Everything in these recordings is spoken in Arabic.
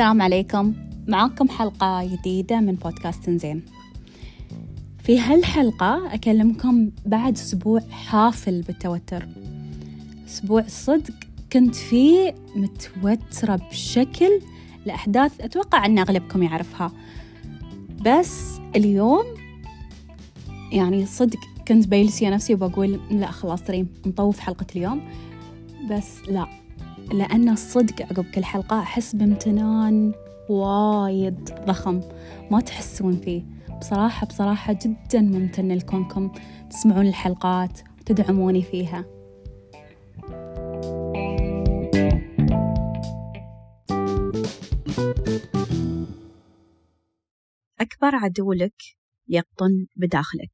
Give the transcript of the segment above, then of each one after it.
السلام عليكم. معاكم حلقة جديدة من بودكاست زين في هالحلقة أكلمكم بعد أسبوع حافل بالتوتر. أسبوع صدق كنت فيه متوترة بشكل لأحداث أتوقع أن أغلبكم يعرفها. بس اليوم يعني صدق كنت بيلسي نفسي وبقول لا خلاص ريم نطوف حلقة اليوم. بس لا. لأن الصدق عقب كل حلقة أحس بامتنان وايد ضخم. ما تحسون فيه. بصراحة بصراحة جدا ممتنة لكونكم تسمعون الحلقات وتدعموني فيها. أكبر عدو لك يقطن بداخلك.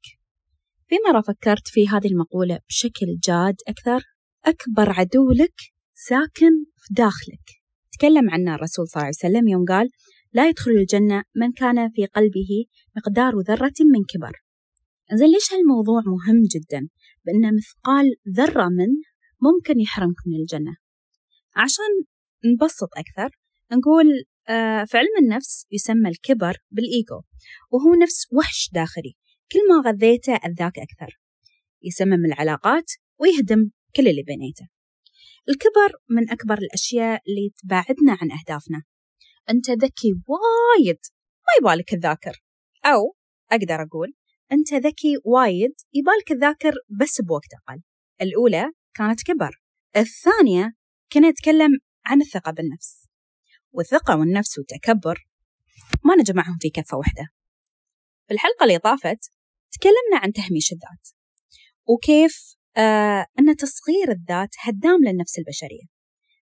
في مرة فكرت في هذه المقولة بشكل جاد أكثر أكبر عدو لك ساكن في داخلك. تكلم عنه الرسول صلى الله عليه وسلم يوم قال لا يدخل الجنة من كان في قلبه مقدار ذرة من كبر. زين ليش هالموضوع مهم جدا؟ بأن مثقال ذرة منه ممكن يحرمك من الجنة. عشان نبسط أكثر نقول آه، في علم النفس يسمى الكبر بالإيجو وهو نفس وحش داخلي. كل ما غذيته أذاك أكثر. يسمم العلاقات ويهدم كل اللي بنيته. الكبر من أكبر الأشياء اللي تباعدنا عن أهدافنا. أنت ذكي وايد ما يبالك تذاكر أو أقدر أقول أنت ذكي وايد يبالك تذاكر بس بوقت أقل. الأولى كانت كبر الثانية كنا نتكلم عن الثقة بالنفس. والثقة والنفس والتكبر ما نجمعهم في كفة واحدة. في الحلقة اللي طافت تكلمنا عن تهميش الذات. وكيف أن تصغير الذات هدام للنفس البشرية.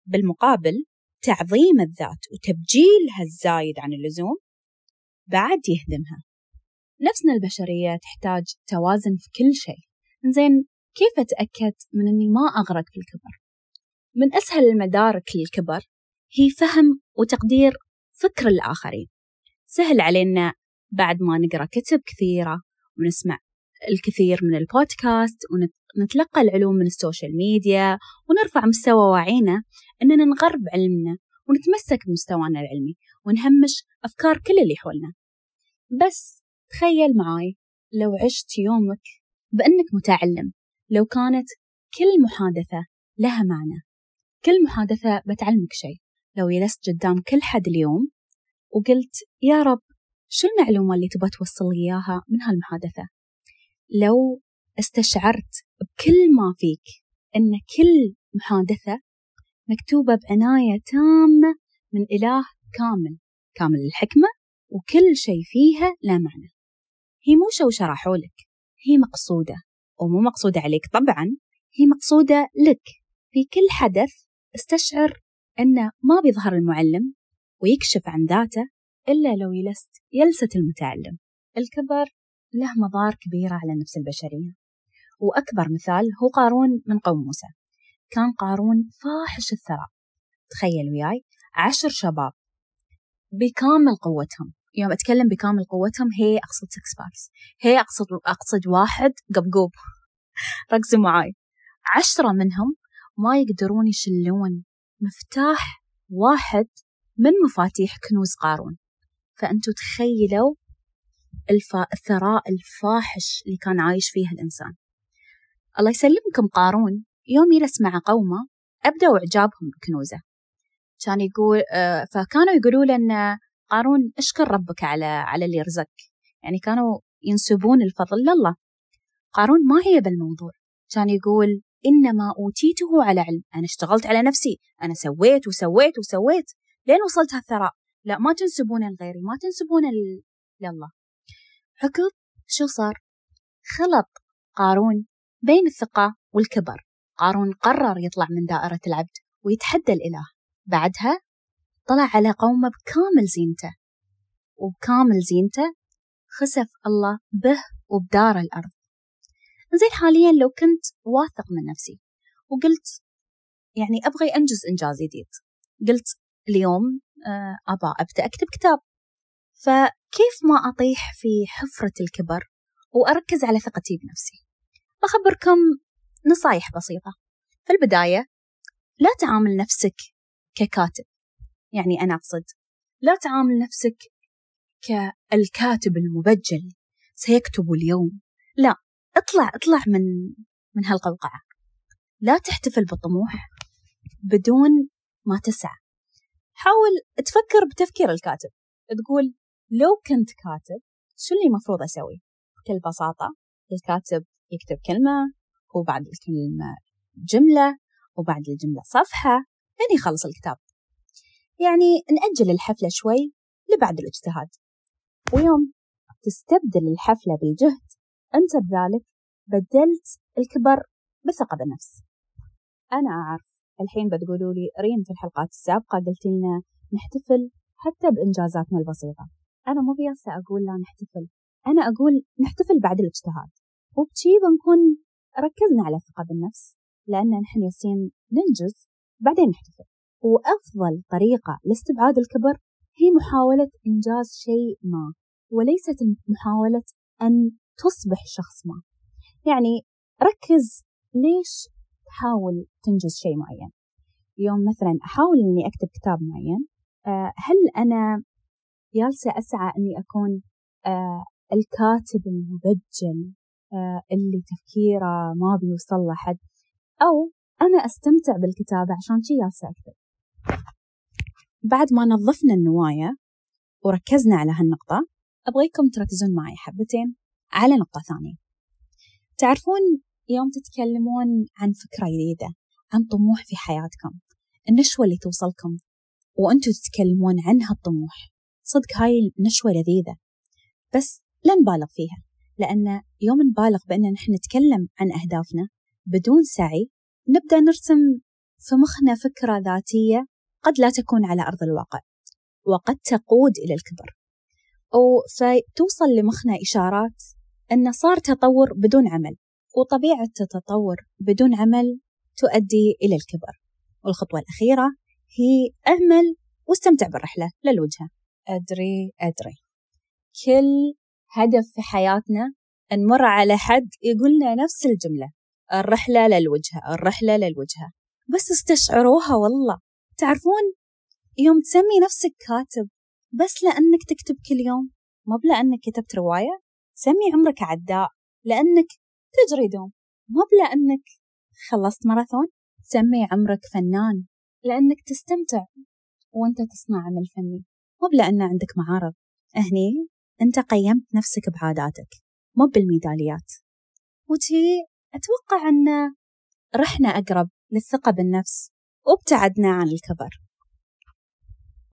بالمقابل تعظيم الذات وتبجيلها الزايد عن اللزوم بعد يهدمها. نفسنا البشرية تحتاج توازن في كل شيء. زين كيف أتأكد من أني ما أغرق في الكبر؟ من أسهل المدارك للكبر هي فهم وتقدير فكر الآخرين. سهل علينا بعد ما نقرأ كتب كثيرة ونسمع الكثير من البودكاست ونتلقى العلوم من السوشيال ميديا ونرفع مستوى وعينا أننا نغرب علمنا ونتمسك بمستوانا العلمي ونهمش أفكار كل اللي حولنا. بس تخيل معاي لو عشت يومك بأنك متعلم لو كانت كل محادثة لها معنى. كل محادثة بتعلمك شيء. لو جلست قدام كل حد اليوم وقلت يا رب شو المعلومة اللي تبغى توصل لي إياها من هالمحادثة؟ لو استشعرت بكل ما فيك أن كل محادثة مكتوبة بعناية تامة من إله كامل كامل الحكمة وكل شيء فيها لا معنى. هي مو شوشرة حولك هي مقصودة ومو مقصودة عليك طبعا هي مقصودة لك. في كل حدث استشعر أنه ما بيظهر المعلم ويكشف عن ذاته إلا لو يلست يلسة المتعلم. الكبر له مضار كبيرة على النفس البشرية. وأكبر مثال هو قارون من قوم موسى. كان قارون فاحش الثراء. تخيل وياي عشر شباب. بكامل قوتهم. يوم أتكلم بكامل قوتهم هي أقصد six packs هي أقصد أقصد واحد قبقوب ركزوا معاي. عشرة منهم ما يقدرون يشلون مفتاح واحد من مفاتيح كنوز قارون. فأنتوا تخيلوا. الثراء الفاحش اللي كان عايش فيه الإنسان. الله يسلمكم قارون. يوم يجلس مع قومه أبدوا إعجابهم بكنوزة. كان يقول آه، فكانوا يقولوا له أن قارون اشكر ربك على على اللي رزقك يعني كانوا ينسبون الفضل لله. قارون ما هي بالموضوع. كان يقول إنما أوتيته على علم. أنا اشتغلت على نفسي. أنا سويت وسويت وسويت. لين وصلت هالثراء. لا ما تنسبون لغيري. ما تنسبون لله. عقب شو صار؟ خلط قارون بين الثقة والكبر. قارون قرر يطلع من دائرة العبد ويتحدى الإله. بعدها طلع على قومه بكامل زينته وبكامل زينته خسف الله به وبدار الأرض. زين حاليا لو كنت واثق من نفسي وقلت يعني أبغى أنجز إنجاز جديد قلت اليوم آه، أبى أبدأ أكتب كتاب. فكيف ما أطيح في حفرة الكبر وأركز على ثقتي بنفسي؟ بخبركم نصايح بسيطة. في البداية لا تعامل نفسك ككاتب. يعني أنا أقصد لا تعامل نفسك كالكاتب المبجل سيكتب اليوم. لا اطلع اطلع من من هالقوقعة. لا تحتفل بالطموح بدون ما تسعى. حاول تفكر بتفكير الكاتب. تقول لو كنت كاتب شو اللي مفروض أسوي؟ بكل بساطة الكاتب يكتب كلمة وبعد الكلمة جملة وبعد الجملة صفحة لين يخلص الكتاب. يعني نأجل الحفلة شوي لبعد الاجتهاد. ويوم تستبدل الحفلة بالجهد أنت بذلك بدلت الكبر بالثقة بالنفس أنا أعرف الحين بتقولوا لي ريم في الحلقات السابقة قلت لنا نحتفل حتى بإنجازاتنا البسيطة. أنا مو بياسة أقول لا نحتفل أنا أقول نحتفل بعد الاجتهاد. وبشي بنكون ركزنا على الثقة بالنفس لأن نحن ياسين ننجز بعدين نحتفل. وأفضل طريقة لاستبعاد الكبر هي محاولة إنجاز شيء ما وليست محاولة أن تصبح شخص ما. يعني ركز ليش تحاول تنجز شيء معين؟ يوم مثلا أحاول أني أكتب كتاب معين آه، هل أنا جالسة أسعى أني أكون آه، الكاتب المبجل؟ اللي تفكيره ما بيوصل لحد أو أنا أستمتع بالكتابة عشان شي جالسة أكتب. بعد ما نظفنا النوايا وركزنا على هالنقطة أبغيكم تركزون معي حبتين على نقطة ثانية. تعرفون يوم تتكلمون عن فكرة جديدة عن طموح في حياتكم النشوة اللي توصلكم وأنتوا تتكلمون عن هالطموح. صدق هاي النشوة لذيذة بس لا نبالغ فيها. لأن يوم نبالغ بأن نحن نتكلم عن أهدافنا بدون سعي نبدأ نرسم في مخنا فكرة ذاتية قد لا تكون على أرض الواقع وقد تقود إلى الكبر. أو فتوصل لمخنا إشارات أن صار تطور بدون عمل وطبيعة التطور بدون عمل تؤدي إلى الكبر. والخطوة الأخيرة هي أعمل واستمتع بالرحلة للوجهة أدري أدري. كل هدف في حياتنا نمر على حد يقولنا نفس الجملة الرحلة للوجهة الرحلة للوجهة بس استشعروها والله. تعرفون يوم تسمي نفسك كاتب بس لأنك تكتب كل يوم مو لأنك كتبت رواية سمي عمرك عداء. لأنك تجري دوم مو لأنك خلصت ماراثون سمي عمرك فنان. لأنك تستمتع وأنت تصنع عمل فني مو لأن عندك معارض. هني أنت قيمت نفسك بعاداتك مو بالميداليات. وتي أتوقع أن رحنا أقرب للثقة بالنفس وابتعدنا عن الكبر.